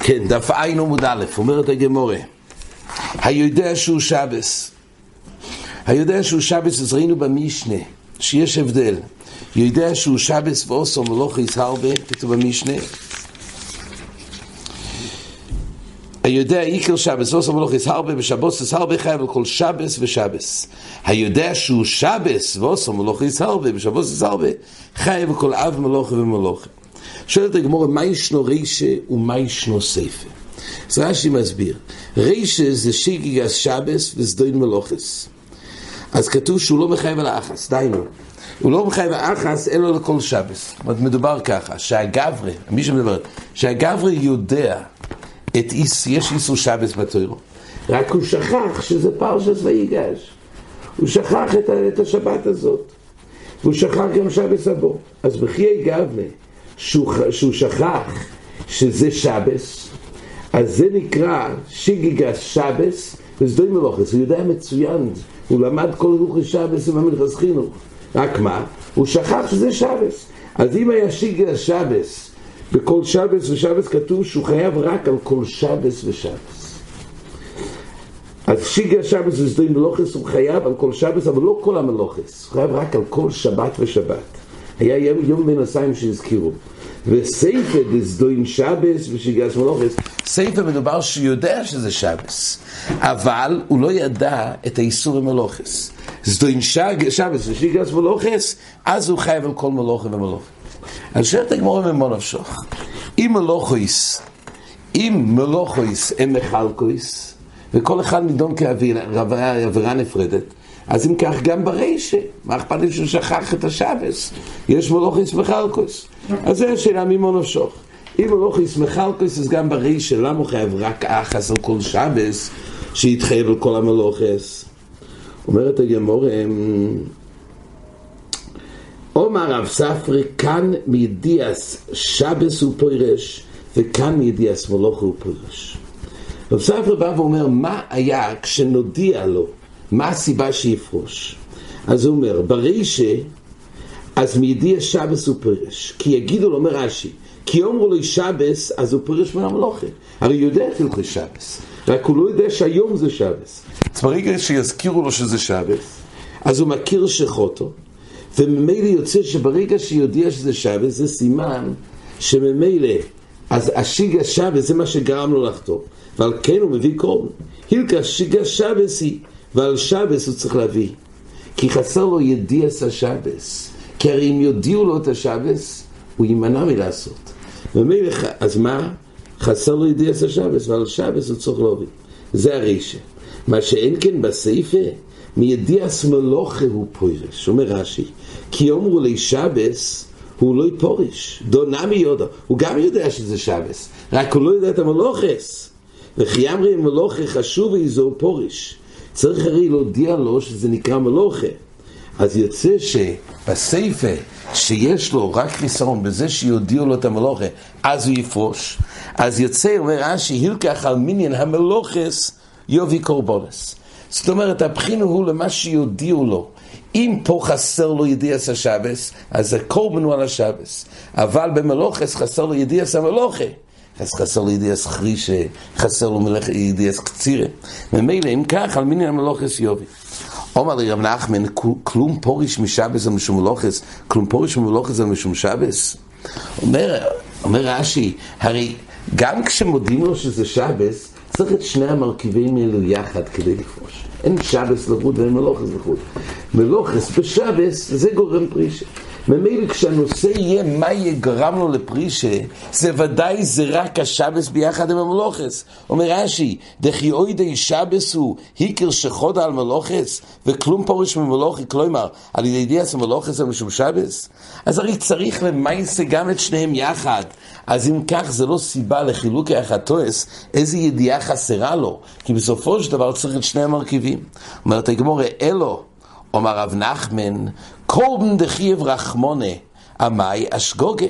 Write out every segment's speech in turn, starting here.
כן, דף עין עמוד א', אומרת הגמורה, היודע שהוא שבס, היודע שהוא שבס, אז ראינו במשנה, שיש הבדל, יודע שהוא שבס ועושו מלוכיס הרבה, כתוב במשנה, היודע איקר שבס, ועושו מלוכיס הרבה, ושבוס הרבה חייב על כל שבס ושבס. היודע שהוא שבס, ועושו מלוכיס הרבה, ושבוס הרבה, חייב על כל אב מלוכה ומלוכה. שואלת הגמורה, מה ישנו רישה ומה ישנו סייפה? אז רש"י מסביר, רישה זה שיגיגס שבס וסדוין מלוכס. אז כתוב שהוא לא מחייב על האחס, דיינו. הוא לא מחייב האחס אלא לכל שבס. זאת אומרת, מדובר ככה, שהגברי, מי שמדבר, שהגברי יודע את איס, יש איסור שבס בתוירו. רק הוא שכח שזה פרשס ויגש. הוא שכח את, את השבת הזאת. והוא שכח גם שבס הבו. אז בחיי גברי, שהוא, שהוא שכח שזה שבס, אז זה נקרא שיגיגס שבס וסדוי מלוכס, הוא יודע מצוין, הוא למד כל רוחי שבס עם המלכס חינוך, רק מה? הוא שכח שזה שבס. אז אם היה שיגיגס שבס בכל שבס ושבס כתוב שהוא חייב רק על כל שבס ושבס. אז שיגה שבס וסדוי מלוכס הוא חייב על כל שבס, אבל לא כל המלוכס, הוא חייב רק על כל שבת ושבת. היה יום, יום בין הסיים שהזכירו. וסייפה דסדוין שבס ושיגס מלוכס, סייפה מדובר שהוא יודע שזה שבס, אבל הוא לא ידע את האיסור המלוכס. סדוין שבס ושיגס מלוכס, אז הוא חייב על כל מלוכה ומלוכה. אז שואלת הגמורה ממון נפשוך, אם מלוכויס, אם מלוכויס הם מחלקויס, וכל אחד נידון כעבירה נפרדת, אז אם כך גם ברישה, מה אכפת לי שהוא שכח את השבס? יש מלוכיס מחלקוס. אז זו השאלה ממו נפשוך. אם מלוכיס מחלקוס, אז גם ברישה, למה הוא חייב רק אחס על כל שבס, שיתחייב על כל המלוכס? אומרת הגמור, עומר רב ספרי, כאן מידיעס שבס הוא פוירש, וכאן מידיעס מלוכה הוא פוירש. רב ספרי בא ואומר, מה היה כשנודיע לו מה הסיבה שיפרוש? אז הוא אומר, ברישה, אז מידיע שבס הוא פרש. כי יגידו לו, אומר רש"י, כי אומרו לו שבס, אז הוא פרש מן המלוכה. הרי הוא יודע את הלכי שבס, רק הוא לא יודע שהיום זה שבס. אז ברגע שיזכירו לו שזה שבס, אז הוא מכיר שחוטו, וממילא יוצא שברגע שיודע שזה שבס, זה סימן שממילא, אז השיגה שבס זה מה שגרם לו לחטוא, ועל כן הוא מביא קורבן. הילקה שיגה שבס היא. ועל שבס הוא צריך להביא. כי חסר לו ידיעס השבס. כי הרי אם יודיעו לו את השבס, הוא יימנע מלעשות. ומילא, אז מה? חסר לו ידיעס השבס, ועל שבס הוא צריך להביא. זה הרישה. מה שאין כן בסעיפה, מידיעס מלוכה הוא פוירש. אומר רש"י, כי אומרו לי שבס, הוא לא יפורש. דונמי יודע. הוא גם יודע שזה שבס, רק הוא לא יודע את המלוכס. וכי אמרי מלוכה חשוב איזו פורש. צריך הרי להודיע לו שזה נקרא מלוכה. אז יוצא שבסייפה שיש לו רק חיסרון בזה שיודיעו לו את המלוכה, אז הוא יפרוש. אז יוצא, אומר רש"י, הילקח על מיניאן המלוכס יובי קורבונס. זאת אומרת, הבחין הוא למה שיודיעו לו. אם פה חסר לו ידיעס השבס, אז הקורבן הוא על השבס. אבל במלוכס חסר לו ידיעס המלוכה. אז חסר לו ידיעס חרישה, חסר לו ידיעס קצירה. ממילא, אם כך, על מיני המלוכס יובי. אומר לי רב נחמן, כלום פוריש משבס על משום מלוכס, כלום פוריש ממלוכס על משום שבס? אומר, אומר רש"י, הרי גם כשמודיעים לו שזה שבס, צריך את שני המרכיבים האלו יחד כדי לפרוש. אין שבס לחוד ואין מלוכס לחוד. מלוכס בשבס זה גורם פרישה. ממילא כשהנושא יהיה מה יגרם לו לפרישה, זה ודאי זה רק השבס ביחד עם המלוכס. אומר רש"י, דכי אוי די שבס הוא היקר שחודה על מלוכס, וכלום פורש ממלוכי, כלומר, על ידי דיאס המלוכס זה משום שבס. אז הרי צריך למעשה גם את שניהם יחד. אז אם כך זה לא סיבה לחילוקי החטואס, איזה ידיעה חסרה לו, כי בסופו של דבר צריך את שני המרכיבים. אומרת הגמורה, אלו, אומר רב נחמן, קורבן דחייב רחמונה, עמי אשגוגה.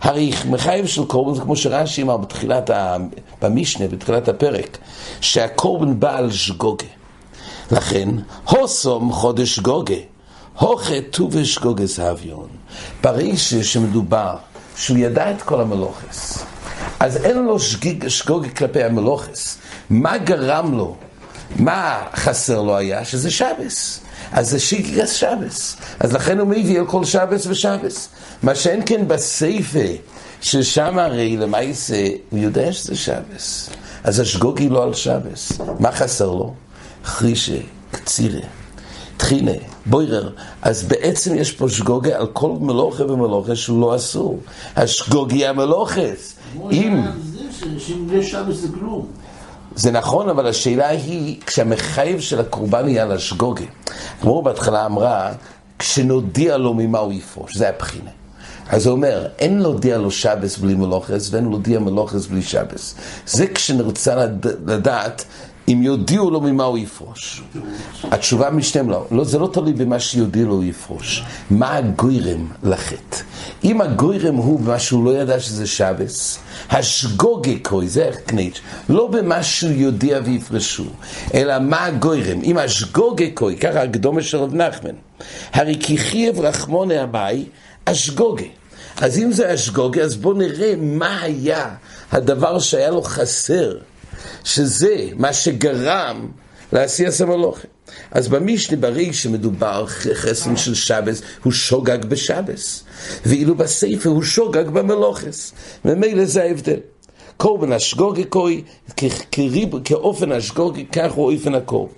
הרי מחייב של קורבן זה כמו שרש"י אמר בתחילת, ה... במשנה, בתחילת הפרק, שהקורבן בא על שגוגה. לכן, הוסום חודש גוגה, הוכה ט"ו ושגוגה זהביון. ברישה שמדובר שהוא ידע את כל המלוכס, אז אין לו שגיג, שגוגי כלפי המלוכס. מה גרם לו? מה חסר לו היה? שזה שבס. אז זה שיגגס שבס. אז לכן הוא מביא על כל שבס ושבס. מה שאין כן בסייפה, ששם הרי למעשה, הוא יודע שזה שבס. אז השגוגי לא על שבס. מה חסר לו? חרישה, קצירה, טחינה, בוירר. אז בעצם יש פה שגוגה על כל מלוכה ומלוכה שהוא לא אסור. השגוגי המלוכס. אם... זה נכון, אבל השאלה היא, כשהמחייב של הקורבן יהיה על השגוגה. כמו בהתחלה אמרה, כשנודיע לו ממה הוא יפרוש, זה הבחינה. אז הוא אומר, אין להודיע לו שבס בלי מלוכס, ואין להודיע מלוכס בלי שבס. זה כשנרצה לדעת אם יודיעו לו ממה הוא יפרוש. התשובה משתים לו, לא, זה לא תלוי במה שיודיעו לו הוא יפרוש. מה הגוירם לחטא? אם הגוירם הוא במה שהוא לא ידע שזה שבס, השגוגי קוי, זה קניץ', לא במה שהוא יודיע ויפרשו, אלא מה הגוירם? אם השגוגי קוי, ככה הקדומה של רב נחמן, הרי כי חייב רחמוני הבאי, השגוגי. אז אם זה השגוגי, אז בואו נראה מה היה הדבר שהיה לו חסר. שזה מה שגרם לעשיית המלוכה. אז במשנה בריא שמדובר חסם של שבס, הוא שוגג בשבס. ואילו בספר הוא שוגג במלוכס. ומילא זה ההבדל. קורבן השגוגי קוי, כאופן השגוגי, כך הוא אופן הקורבן.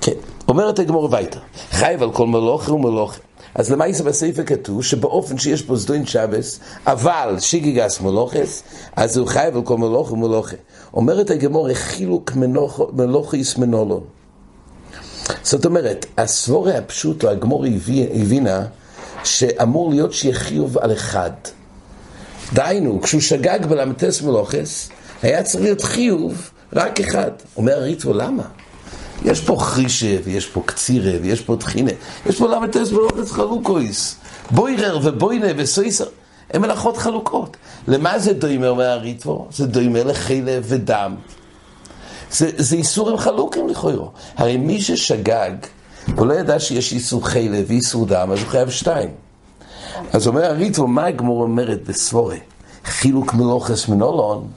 כן, אומרת הגמור וייטר, חייב על כל מלוכה ומלוכה. אז למעשה בספר כתוב שבאופן שיש פה זדוין שבס, אבל שיגיגס מלוכס, אז הוא חייב על כל מלוכה ומלוכה. אומרת הגמור, חילוק מלוכיס מנולון. זאת אומרת, הסבורי הפשוטו, הגמור הבינה שאמור להיות שיהיה חיוב על אחד. דהיינו, כשהוא שגג בלמטס מלוכס, היה צריך להיות חיוב רק אחד. אומר הריטו, למה? יש פה חרישה, ויש פה קצירה, ויש פה טחינה, יש פה למטס מלוכס חלוקויס. בוירר ובוינה וסויסר. הן מלאכות חלוקות. למה זה דוימה, אומר הריטבו? זה דוימה לחילה ודם. זה, זה איסורים חלוקים לכאורה. הרי מי ששגג, הוא לא ידע שיש איסור חילה ואיסור דם, אז הוא חייב שתיים. אז אומר הריטבו, מה הגמור אומרת בסבורה? חילוק מלוכס מנולון,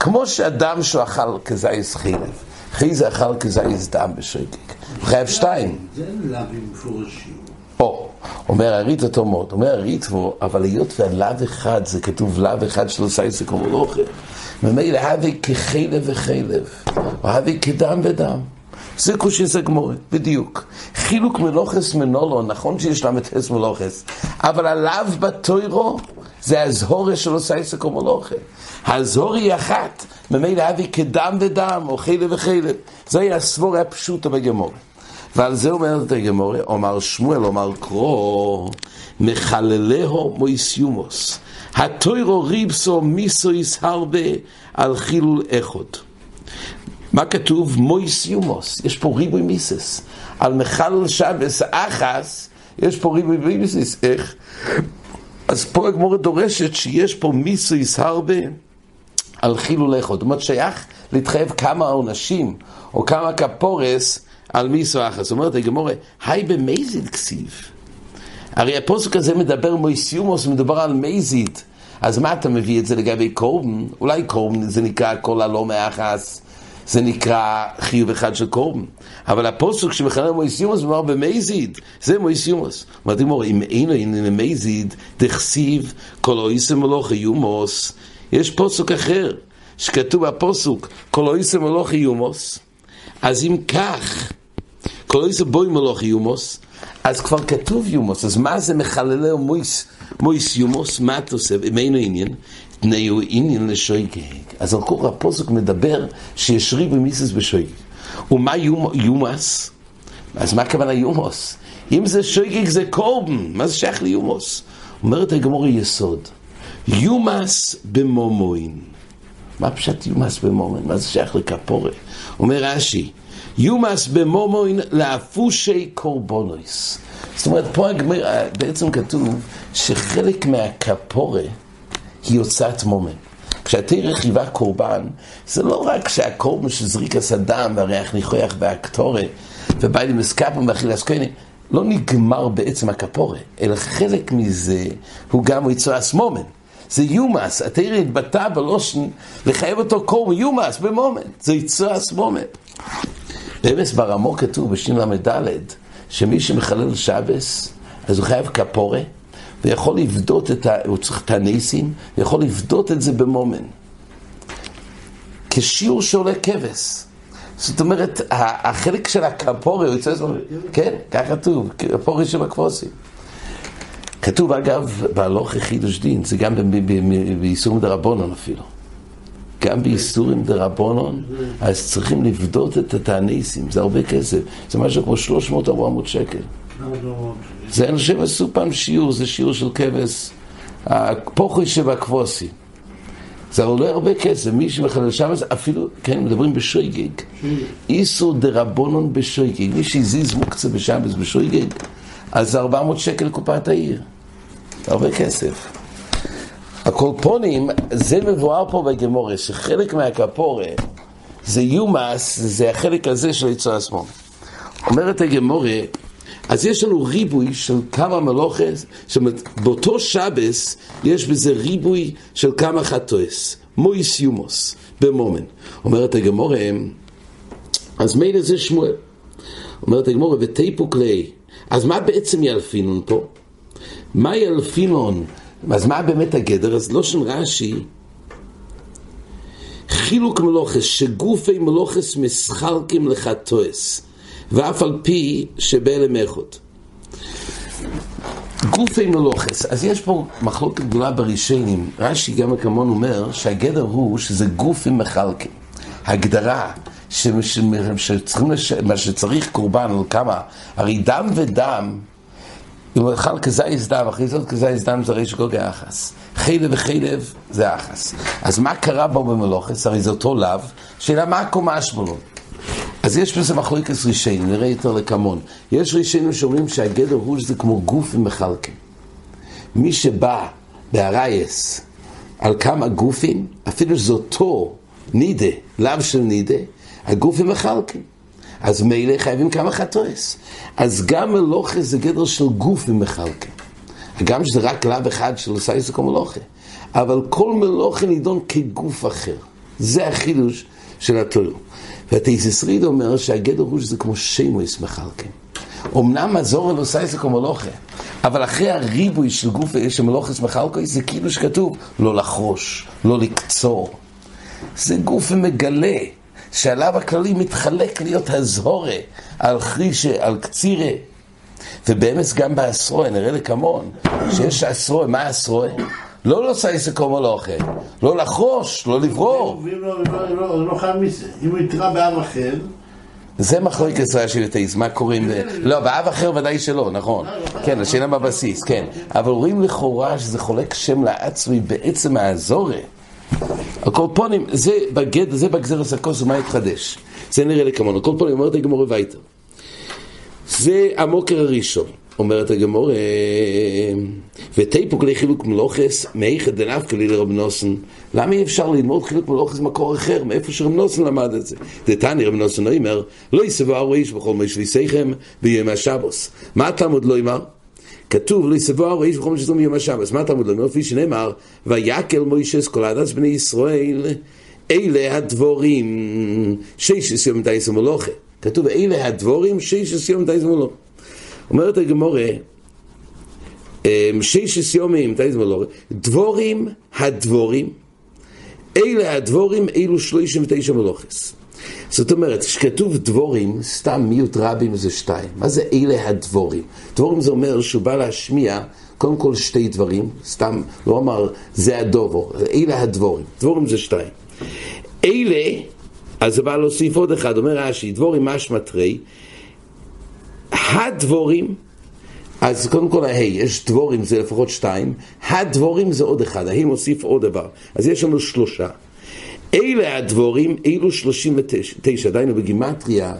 כמו שאדם שהוא אכל כזייס חילב, חיזה אכל כזייס דם בשקק, הוא חייב שתיים. זה לאווים מפורשים. או, אומר הריט אותו מאוד, אומר הריט, אבל היות והלאו אחד, זה כתוב לאו אחד של סייסה כמו אוכל, ממילא הווה כחלב וחלב, או הווה כדם ודם. זה קושיס הגמורת, בדיוק. חילוק מלוכס מנולו, נכון שיש להם את הס מלוכס, אבל עליו בתוירו זה הזהורה של סייסה כמו אוכל. הזהורה היא אחת, ממילא הווה כדם ודם, או חלב וחלב. זה היה הסבור הפשוטו בגמורת. ועל זה אומרת הגמורה, אומר שמואל, אומר קרו, מחללהו מויסיומוס. התוירו ריבסו מיסויס הרבה על חילול אחד. מה כתוב? מויסיומוס. יש פה ריבוי מיסס. על מחלל שבס אחס, יש פה ריבוי מיסס. איך? אז פה הגמורה דורשת שיש פה מיסויס הרבה על חילול אחד. זאת אומרת, שייך להתחייב כמה עונשים, או כמה כפורס, על מיסו אחס. אומרת הגמורה, היי במזיד כסיב. הרי הפוסק הזה מדבר מויסיומוס, מדובר על מזיד. אז מה אתה מביא את זה לגבי קורבן? אולי קורבן זה נקרא כל הלא מאחס, זה נקרא חיוב אחד של קורבן. אבל הפוסק שמכנה מויסיומוס מדובר במזיד, זה מויסיומוס. אומרת הגמורה, אם אינו אין מזיד, דכסיב כל אויסם מלוך יומוס. יש פוסק אחר, שכתוב בפוסק, כל אויסם מלוך יומוס. אז אם כך, כל איזה בוי מלוך יומוס, אז כבר כתוב יומוס, אז מה זה מחללי מויס, מויס יומוס, מה אתה עושה, אם אינו עניין, תנאיו עניין לשויגג. אז על כל הפוסק מדבר שיש ריבוי מיסס בשויגג. ומה יום, יומוס? אז מה הכוונה יומוס? אם זה שויגג זה קורבן, מה זה שייך ליומוס? אומרת הגמור יסוד, יומס במומוין. מה פשט יומס במומוין? מה זה שייך לכפורת? אומר רש"י, יומס במומוין לאפושי קורבונויס. זאת אומרת, פה בעצם כתוב שחלק מהכפורה היא הוצאת מומן. כשהתיר רכיבה קורבן, זה לא רק שהקורבן של זריקס הדם והריח ניחוח והקטורה וביילים מסקפם ואכילס כהנה, לא נגמר בעצם הכפורה, אלא חלק מזה הוא גם יצואס מומן. זה יומאס, התרא התבטא בלושן לחייב אותו קור יומאס במומן, זה יצרס מומן. באמס ברמו כתוב בשין ל"ד, שמי שמחלל שבס, אז הוא חייב כפורה, ויכול לבדות את ה... הוא צריך את הניסים, ויכול לבדות את זה במומן. כשיעור שעולה כבש. זאת אומרת, החלק של הכפורה, הוא יוצא... כן, כך כתוב, כפורה שבכבוסים. כתוב אגב בהלוך חידוש דין, זה גם באיסורים דרבנון אפילו. גם באיסורים דרבנון, אז צריכים לפדות את התעניסים, זה הרבה כסף, זה משהו כמו 300-400 שקל. זה חושב עשו פעם שיעור, זה שיעור של כבש, הפוכי שבכבוסי. זה עולה הרבה כסף, מי שמחלל שם, אפילו, כן, מדברים בשויגג. איסור דרבנון בשויגג, מי שהזיז מוקצה בשבס בשויגג, אז זה 400 שקל לקופת העיר. הרבה כסף. הקולפונים, זה מבואר פה בגמורה, שחלק מהכפורה זה יומאס, זה החלק הזה של יצר השמאל. אומרת הגמורה, אז יש לנו ריבוי של כמה מלוכס, זאת אומרת, באותו שבס יש בזה ריבוי של כמה חטואס, מויס יומוס, במומן. אומרת הגמורה, אז מילא זה שמואל. אומרת הגמורה, ותיפוק לי, אז מה בעצם ילפינון פה? מה ילפינון? אז מה באמת הגדר? אז לא של רש"י, חילוק מלוכס, שגופי מלוכס מסחלקים לחטואס. ואף על פי שבאלם איכות. גופי מלוכס, אז יש פה מחלוקת גדולה ברישיינים, רש"י גם כמון אומר שהגדר הוא שזה גופים מחלקים. הגדרה מה שצריך קורבן על כמה, הרי דם ודם, אם הוא אכל כזייס דם, אחרי זאת כזייס דם זה ריש גוגי אחס. חלב וחלב זה אחס. אז מה קרה בו במלוכס? הרי זה אותו לאו, שאלה מה קומש בו אז יש בזה מחלוקת רישיין, נראה יותר לקמון. יש רישיינים שאומרים שהגדר הוא שזה כמו גוף ומחלקים. מי שבא בארייס על כמה גופים, אפילו שזה אותו נידה, לאו של נידה, הגופים מחלקים. אז מילא חייבים כמה חטואס. אז גם מלוכה זה גדר של גוף ומחלקים. גם שזה רק לאו אחד של סייסו כמו מלוכה. אבל כל מלוכה נידון כגוף אחר. זה החידוש של התורו. והתייסס ריד אומר שהגדר הוא שזה כמו שימויס מחלקים. אמנם מזור לא זה כמו מלוכה, אבל אחרי הריבוי של גוף של מלוכס מחלקוי זה כאילו שכתוב לא לחרוש, לא לקצור. זה גוף מגלה שעליו הכללי מתחלק להיות הזהורה על חישה, על קצירה. ובאמת גם בעשרוי, נראה לכמון, שיש עשרוי, מה עשרוי? לא לעושה איזה כמו לא אוכל, לא לחרוש, לא לברור. ואם לא חייב מזה, אם הוא יתרע באב אחר... זה מחלוקת ישראל של יתאיז, מה קוראים? לא, באב אחר ודאי שלא, נכון. כן, השאלה בבסיס, כן. אבל רואים לכאורה שזה חולק שם לעצמי בעצם האזורי. הקורפונים, זה בגד, זה בגזר הסקוס, מה יתחדש? זה נראה לי כמונו. הקורפונים אומרת הגמורה וייטר. זה המוקר הראשון. אומרת הגמור, ותיפוק לחילוק מלוכס, מאיכא דנפקא לי לרב נוסן. למה אי אפשר ללמוד חילוק מלוכס במקור אחר, מאיפה שרב נוסן למד את זה? דתני רב נוסן לא אומר, לא יסבו איש בכל משליסיכם בימי השבוס. מה התלמוד לא אמר? כתוב, לא יסבו איש בכל משליסיכם בימי השבוס. מה התלמוד לא אמר? כפי שנאמר, ויקל מוישס כל עדס בני ישראל, אלה הדבורים, שישס יום דייס המלוכה. כתוב, אלה הדבורים, שישס יום דייס המלוכה. אומרת הגמורה, אמ, שישס יומים, דבורים הדבורים, אלה הדבורים, אלו שלושים ותשע מלוכס. זאת אומרת, כשכתוב דבורים, סתם מיעוט רבים זה שתיים. מה זה אלה הדבורים? דבורים זה אומר שהוא בא להשמיע קודם כל שתי דברים, סתם לא אמר זה הדובו, אלה הדבורים. דבורים זה שתיים. אלה, אז זה בא להוסיף עוד אחד, אומר רש"י, דבורים משמע תרי, הדבורים, אז קודם כל ההי, יש דבורים זה לפחות שתיים, הדבורים זה עוד אחד, ההי מוסיף עוד דבר, אז יש לנו שלושה. אלה הדבורים, אלו שלושים ותשע, דיינו בגימטריה,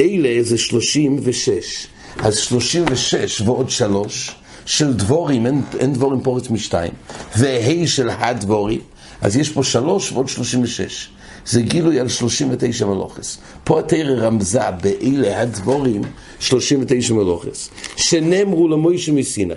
אלה זה שלושים ושש, אז שלושים ושש ועוד שלוש, של דבורים, אין, אין דבורים פורץ משתיים, והי של הדבורים, אז יש פה שלוש ועוד שלושים ושש. זה גילוי על 39 מלוכס. פה התרא רמזה באלה הדבורים 39 מלוכס, שנאמרו למוישה מסיני.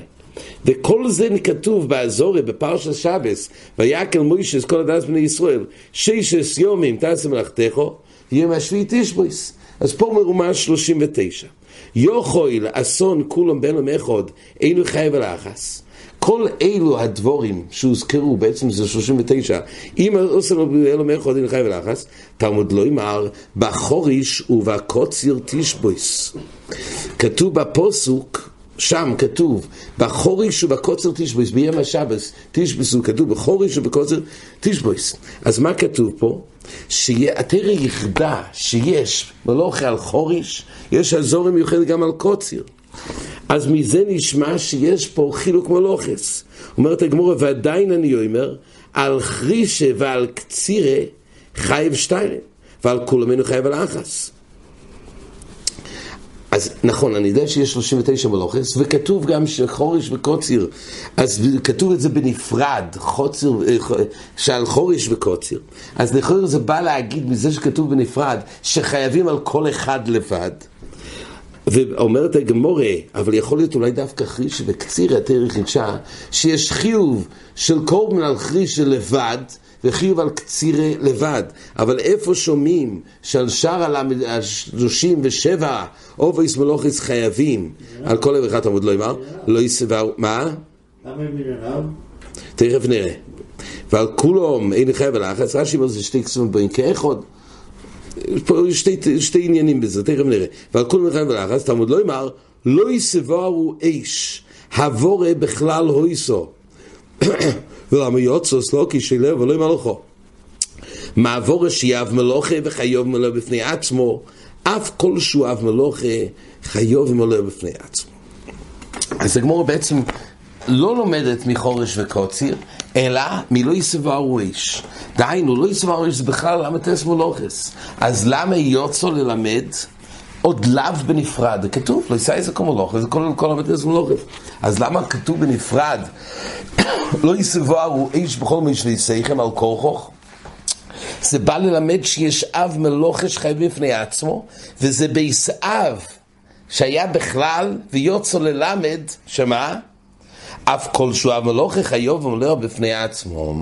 וכל זה כתוב באזורי, בפרשת שבס, ויקל מוישס כל הדס בני ישראל, ששס יומים תעשה מלאכתךו, יום השביעי תשבויס. אז פה מרומז 39. יוכויל אסון כולם בלם אחד, אינו חייב על האחס. כל אלו הדבורים שהוזכרו, בעצם זה 39, אם עושה לו אלו אחד, אין חייב ולחס, תלמוד לא אמר, בחוריש ובקוציר תשבויס. כתוב בפוסוק, שם כתוב, בחוריש ובקוצר תשבויס, ביום השבס תשבסו, כתוב בחוריש ובקוצר תשבויס. אז מה כתוב פה? שהתרא יחדה שיש מלוכה על חוריש, יש אזורים מיוחד גם על קוצר. אז מזה נשמע שיש פה חילוק מלוכס. אומרת הגמורה, ועדיין אני אומר, על חרישה ועל קצירה חייב שטיירן, ועל כולמנו חייב על אחס. אז נכון, אני יודע שיש 39 מלוכס, וכתוב גם שחורש וקוציר, אז כתוב את זה בנפרד, חוצר, אה, שעל חורש וקוציר. אז לכאורה זה בא להגיד מזה שכתוב בנפרד, שחייבים על כל אחד לבד. ואומרת הגמורה, אבל יכול להיות אולי דווקא חריש וקציר יותר חידשה, שיש חיוב של קורבן על חריש לבד, וחיוב על קצירה לבד. אבל איפה שומעים שעל שער הלמד, השלושים ושבע, אובייס מלוכס חייבים, על כל אחד עמוד לא אמר, לא יסבר, מה? תכף נראה. ועל כולם אין חייב על האחס, רש"י אומר זה שתי קסומים באים כאחד. יש פה שתי, שתי עניינים בזה, תכף נראה. ועל כל מלחמת ולחץ, תלמוד לא אמר, לא יסברו אש, הבורא בכלל הויסו. ולמה יוצוס לא כשלב ולא ימלכו. מעבור שיאב מלוכה וחיוב מלוא בפני עצמו, אף כל שהוא אב מלוכה חיוב מלוא בפני עצמו. אז הגמור בעצם לא לומדת מחורש וקוציר, אלא מלא יסברו איש. דהיינו, לא יסברו איש זה בכלל למתס מולוכס. אז למה יוצא ללמד עוד לאו בנפרד? כתוב, לא יסע איזה כמולוכס, זה כל, כל המתס מולוכס. אז למה כתוב בנפרד, לא יסברו איש בכל משלי שיכם על כורחוך? זה בא ללמד שיש אב מלוכש חייב בפני עצמו, וזה בייס אב שהיה בכלל, ויוצא ללמד, שמה? אף כל שהוא אב מלוכה חיוב ומלוא בפני עצמו.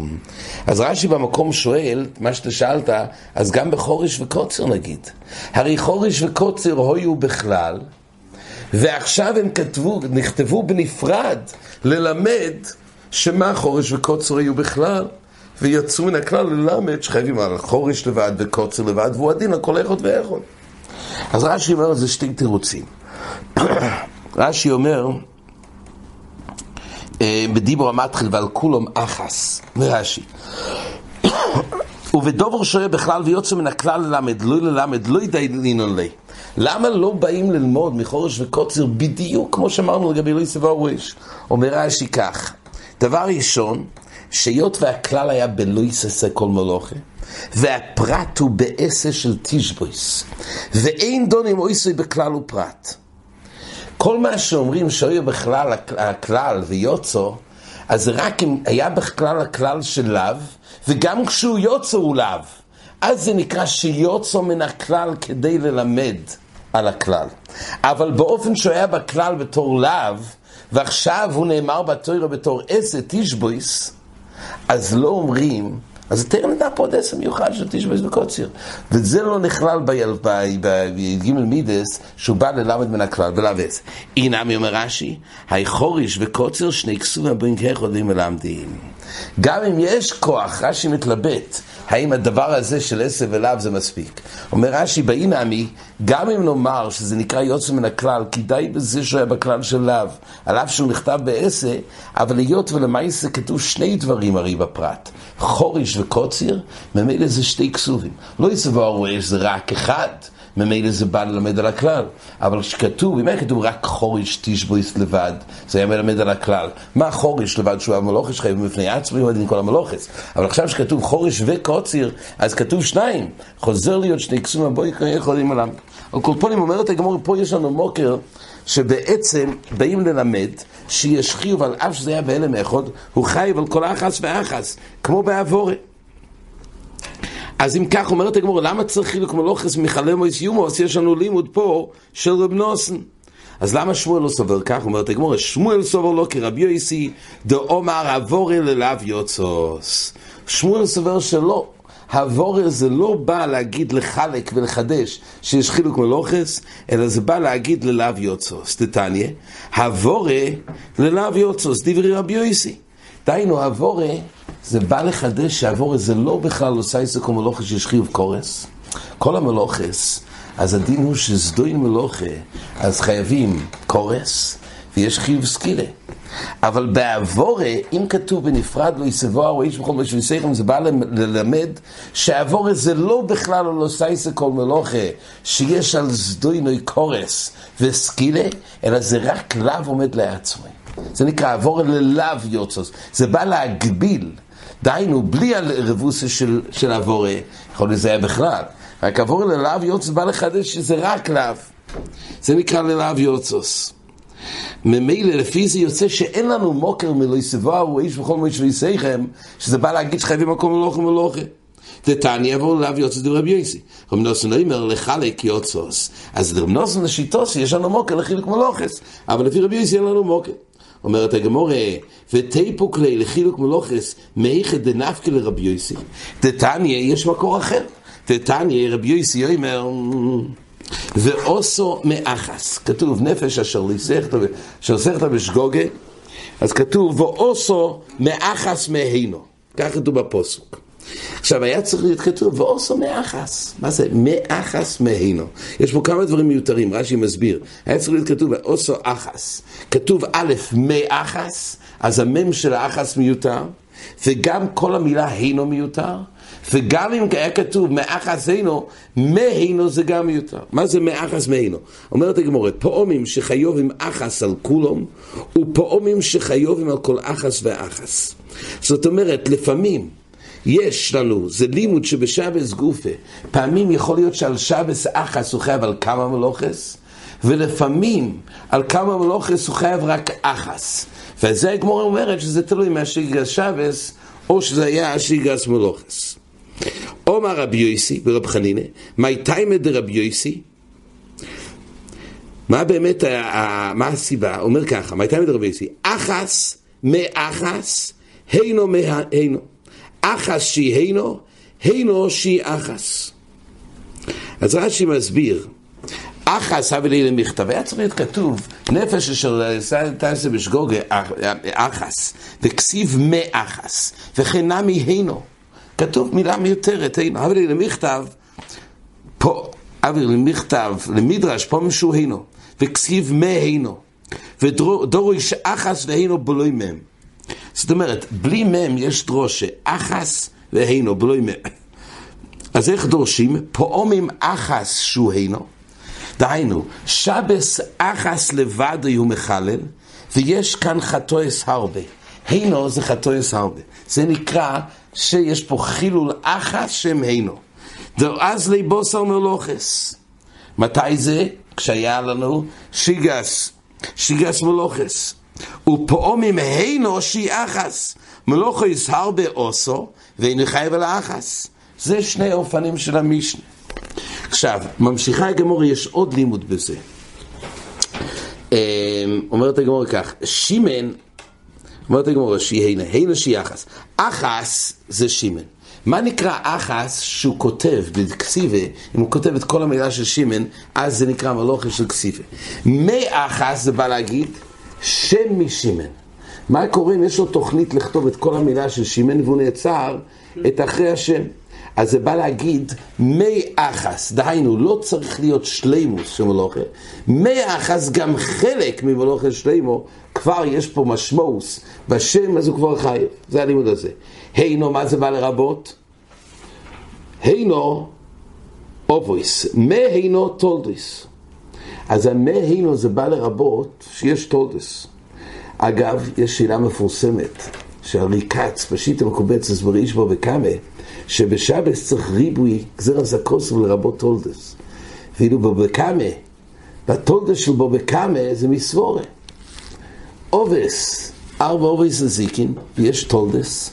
אז רש"י במקום שואל, מה שאתה שאלת, אז גם בחורש וקוצר נגיד. הרי חורש וקוצר הויו בכלל, ועכשיו הם כתבו, נכתבו בנפרד ללמד שמה חורש וקוצר היו בכלל. ויצאו מן הכלל ללמד שחייבים על חורש לבד וקוצר לבד, והוא הדין על כל אחד ואחד. אז רש"י אומר, זה שתי תירוצים. רש"י אומר, בדיבור המתחיל ועל כולם אחס, ורש"י. ובדובר שואל בכלל ויוצא מן הכלל ללמד, לא ללמד, לא ידיינון לי. למה לא באים ללמוד מחורש וקוצר בדיוק כמו שאמרנו לגבי יסבה וויש? אומר רש"י כך, דבר ראשון, שהיות והכלל היה בלא יססה כל מלוכה, והפרט הוא בעשה של תשבויס, ואין דונים אויסוי בכלל ופרט. כל מה שאומרים שהיו בכלל הכלל ויוצו, אז רק אם היה בכלל הכלל של לאו, וגם כשהוא יוצו הוא לאו. אז זה נקרא שיוצו מן הכלל כדי ללמד על הכלל. אבל באופן שהוא היה בכלל בתור לאו, ועכשיו הוא נאמר בתוירה בתור עשה תשבויס, אז לא אומרים אז תראה נדע פה עוד עשר מיוחד של תשבש בקוצר. וזה לא נכלל בי"ג מידס, שהוא בא ללמד מן הכלל, בלאו עשר. אינמי אומר רש"י, היי חוריש וקוצר שני כסובים הבאים כאחדים מלמדים. גם אם יש כוח, רש"י מתלבט, האם הדבר הזה של עשר ולאו זה מספיק. אומר רש"י, באינמי, גם אם נאמר שזה נקרא יוצא מן הכלל, כדאי בזה שהוא היה בכלל של לאו, על אף שהוא נכתב בעשר, אבל היות ולמעשה כתוב שני דברים הרי בפרט, חוריש וקוציר, ממילא זה שתי כסובים. לא יסברו שזה רק אחד. ממילא זה בא ללמד על הכלל. אבל כשכתוב, אם היה כתוב רק חורש תשבויס לבד, זה היה מלמד על הכלל. מה חורש לבד שהוא המלוכס חייב בפני עצמו, הוא עם כל המלוכס. אבל עכשיו שכתוב חורש וקוציר, אז כתוב שניים. חוזר להיות שני קסום הבוי יכולים עליו. על כל פונים אומרת הגמור, פה יש לנו מוקר, שבעצם באים ללמד שיש חיוב על אף שזה היה בהלם אחד, הוא חייב על כל אחס ואחס, כמו בעבורת. אז אם כך אומרת הגמור, למה צריך חילוק מלוכס מחלה מויס יומוס? יש לנו לימוד פה של רב נוסן. אז למה שמואל לא סובר כך? אומרת הגמורה, שמואל סובר לא כרבי יוסי, דאומר עבורי ללאו יוצוס. שמואל סובר שלא. הבורר זה לא בא להגיד לחלק ולחדש שיש חילוק מלוכס, אלא זה בא להגיד ללאו יוצוס. דתניא, הבורא ללאו יוצוס, דברי רבי יוסי. דהיינו, הבורא זה בא לחדש שהבורא זה לא בכלל עושה עסק ומלוכס שיש חיוב קורס. כל המלוכס, אז הדין הוא שזדוין מלוכה, אז חייבים קורס, ויש חיוב סקילה. אבל בעבורה, אם כתוב בנפרד לא יסבוע או איש בכל משהו יסייכם, זה בא ללמד שעבורה זה לא בכלל לא סייסה כל מלוכה, שיש על זדוינוי קורס וסקילה, אלא זה רק לאו עומד לעצמי. זה נקרא עבורה ללאו יוצוס. זה בא להגביל. דהיינו, בלי הרבוסה של, של עבורה, יכול להיות שזה היה בכלל. רק עבורה ללאו יוצוס בא לחדש שזה רק לאו. זה נקרא ללאו יוצוס. ממילא לפי זה יוצא שאין לנו מוקר מלא יסבוע הוא איש בכל מי שיסייכם, שזה בא להגיד שחייבים מקום מלוכה מלוכה. דתניא יבואו אליו יוצא דבר רבי יוסי. רב נוסון אומר לחלק יוצוס. אז רב נוסון לשיטוס יש לנו מוקר לחילוק מלוכס, אבל לפי רבי יוסי אין לנו מוקר. אומרת הגמורה, ותיפוק לי לחילוק מלוכס, מאיכא דנפקא לרבי יוסי. דתניא יש מקור אחר. דתניא רבי יוסי אומר... ואוסו מאחס, כתוב נפש אשר סכתא בשגוגה, אז כתוב ואוסו מאחס מהינו, כך כתוב בפוסוק. עכשיו היה צריך להיות כתוב ואוסו מאחס, מה זה? מאחס מהינו? יש פה כמה דברים מיותרים, רש"י מסביר, היה צריך להיות כתוב ואוסו אחס, כתוב א' מאחס, אז המם של האחס מיותר, וגם כל המילה הינו מיותר, וגם אם היה כתוב מאחס הינו, מהינו זה גם מיותר. מה זה מאחס מהינו? אומרת הגמורה, פאומים שחיובים אחס על כולם, ופאומים שחיובים על כל אחס ואחס. זאת אומרת, לפעמים יש לנו, זה לימוד שבשבס גופה, פעמים יכול להיות שעל שבס אחס הוא חייב על כמה מלוכס, ולפעמים על כמה מלוכס הוא חייב רק אחס. וזה הגמורה אומרת שזה תלוי מהשיגס שבס, או שזה היה השיגס מלוכס. אומר רבי יוסי ורב חנינא, מי תימא דרבי יוסי? מה באמת, מה הסיבה? אומר ככה, מי תימא דרבי יוסי? אחס מאחס, הינו מהינו. אחס שהיא הינו, הינו שהיא אחס. אז רש"י מסביר, אחס הביא לי למכתב, היה צריך להיות כתוב, נפש אשר תעשה בשגוגה אחס, וכסיב מאחס, וכן נמי הינו. כתוב מילה מיותרת, הביא לי למכתב, פה, הביא לי למכתב, למדרש, פה משהו הינו, וכסיב מהינו, ודורו איש אחס והינו בלוי מם. זאת אומרת, בלי מם יש דרושה, אחס והינו בלוי מם. אז איך דורשים? פאומים אחס שהוא הינו. דהיינו, שבס אחס לבד הוא מחלל, ויש כאן חטואס הרבה. הינו זה חטואס הרבה. זה נקרא שיש פה חילול אחס שם הינו. דאז לי בוסר מלוכס. מתי זה? כשהיה לנו שיגס, שיגס מלוכס. ופעומים הינו שי אחס. מלוכס הרבה אוסו, ואין חייב על האחס. זה שני אופנים של המשנה. עכשיו, ממשיכה הגמור, יש עוד לימוד בזה. אומרת הגמור כך, שימן, אומרת הגמור, שהינה, הינה שיחס. אחס זה שימן. מה נקרא אחס שהוא כותב בקסיבה, אם הוא כותב את כל המילה של שימן, אז זה נקרא מלוכה של קסיבה. מאחס זה בא להגיד שם משימן. מה קורה אם יש לו תוכנית לכתוב את כל המילה של שימן והוא נעצר את אחרי השם? אז זה בא להגיד מי אחס, דהיינו, לא צריך להיות שלימוס של מלוכה. מי אחס גם חלק ממלוכה שלימו, כבר יש פה משמעוס בשם, אז הוא כבר חייב. זה הלימוד הזה. היינו, מה זה בא לרבות? היינו, אובויס. מהיינו תולדיס. אז המהיינו זה בא לרבות שיש תולדיס. אגב, יש שאלה מפורסמת, שהרי כץ, פשיטה מקובצת בריש בו וקמה, שבשבס צריך ריבוי גזר הזקוס ולרבות תולדס. ואילו בבקמה, בתולדס של בבקמה זה מסבורה. עובס, ארבע עובס הזיקין, ויש תולדס,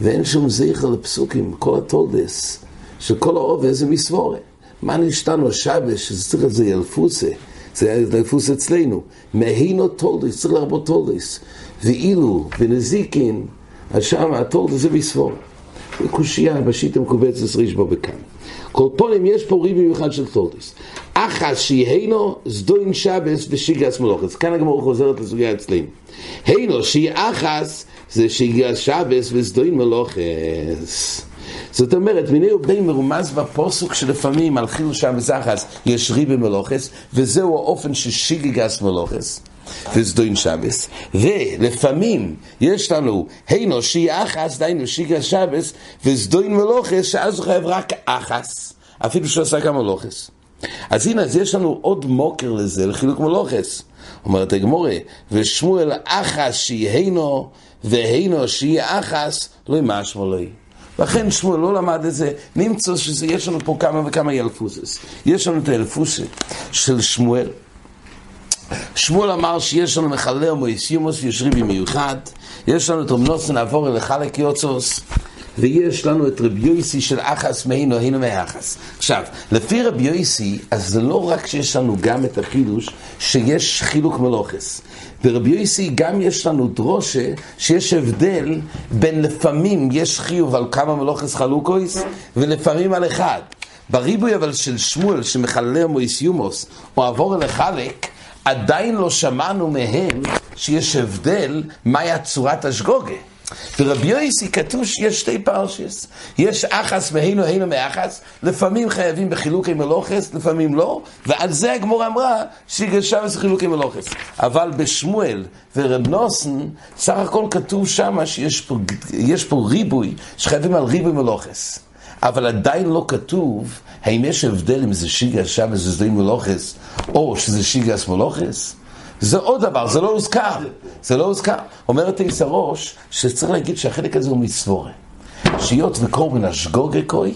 ואין שום זכר לפסוקים, כל התולדס של כל העובס זה מסבורה. מה נשתנו שבס, שזה צריך את זה ילפוסה, זה דפוס אצלנו. מהינו תולדס, צריך להרבות תולדס. ואילו בנזיקין, אז שם התולדס זה בסבור. קושייה, בשיטה מקובצת ריש בו בכאן. כל פונים יש פה ריבי מיוחד של תולדס. אחס שיהינו זדוין שבס ושיגס מלוכס. כאן הגמור חוזרת לסוגיה אצלנו. היינו שהיא אחס זה שיגס שבס וזדוין מלוכס. זאת אומרת, מיני ובי מרומז בפוסוק שלפעמים על חילול שבס אחס יש ריבי מלוכס, וזהו האופן ששיגס מלוכס. וזדוין שבס, ולפעמים יש לנו היינו שהיא אחס, דיינו שיגס שבס, וזדוין מלוכס, שאז הוא חייב רק אחס, אפילו שהוא עשה גם מלוכס. אז הנה, אז יש לנו עוד מוקר לזה, לחילוק מלוכס. אומרת הגמורה, ושמואל אחס שיהינו, והינו שיהיה אחס, לא ימשמע לו. לכן שמואל לא למד את זה, נמצא שיש לנו פה כמה וכמה ילפוסס. יש לנו את האלפוסה של שמואל. שמואל אמר שיש לנו מחלל מויסיומוס ויש ריבי מיוחד, יש לנו את רמנוסן אל חלק יוצוס, ויש לנו את רבי יויסי של אחס מהינו, היינו מאחס. עכשיו, לפי רבי יויסי, אז זה לא רק שיש לנו גם את החילוש, שיש חילוק מלוכס. ברבי יויסי גם יש לנו דרושה שיש הבדל בין לפעמים יש חיוב על כמה מלוכס חלוקויס, ולפעמים על אחד. בריבוי אבל של שמואל שמחלל מויסיומוס, או עבור לחלק, עדיין לא שמענו מהם שיש הבדל מהי הצורת השגוגה. ברבי יויסי כתוב שיש שתי פרשס. יש אחס והיינו היינו מאחס, לפעמים חייבים בחילוקי מלוכס, לפעמים לא, ועל זה הגמור אמרה שיגשה בזה חילוקי מלוכס. אבל בשמואל ורב נוסן, סך הכל כתוב שם שיש פה, פה ריבוי, שחייבים על ריבוי מלוכס. אבל עדיין לא כתוב האם יש הבדל אם זה שיגה שבס ושדה מלוכס, או שזה שיגס מלוכס. זה עוד דבר, זה לא הוזכר. זה לא הוזכר. אומרת איס הראש, שצריך להגיד שהחלק הזה הוא מסבורה. שהיות וקורבן אשגוגה קוי,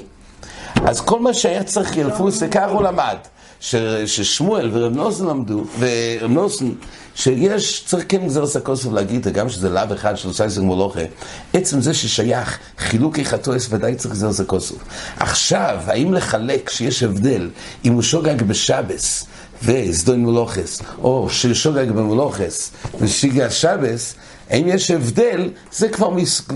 אז כל מה שהיה צריך ילפוס, כך הוא למד. ששמואל ורב נוסן למדו, ורב נוסן, שיש, צריך כן גזרס הכוסף להגיד, גם שזה לאו אחד של סייסר מולוכה, עצם זה ששייך חילוקי חטואס ודאי צריך גזרס הכוסף. עכשיו, האם לחלק שיש הבדל אם הוא שוגג בשבס וסדוין מולוכס, או ששוגג במולוכס ושיגה שבס, האם יש הבדל, זה כבר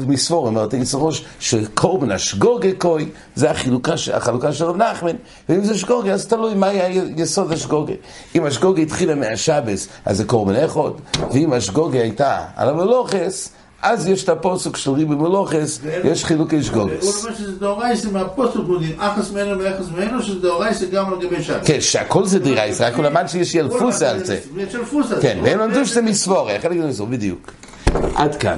מסבור, אומרת איס ראש, שקורבן השגוגה קוי, זה החלוקה, החלוקה של רב נחמן, ואם זה שגוגה, אז תלוי מה היה יסוד השגוגה. אם השגוגה התחילה מהשבס, אז זה קורבן אחד, ואם השגוגה הייתה על המלוכס, אז יש את הפוסק של ריבי מלוכס, יש חילוקי שגוגס. הוא אומר שזה דאורייסה מהפוסק, הוא נראה אחס ממנו ואחס ממנו, שזה דאורייסה גם על גבי שבת. כן, שהכל זה דרייסה, רק הוא למד שיש ילפוסה על זה. יש ילפוסה. כן, והם למדו שזה מסבור, איך אני אגיד בדיוק. עד כאן.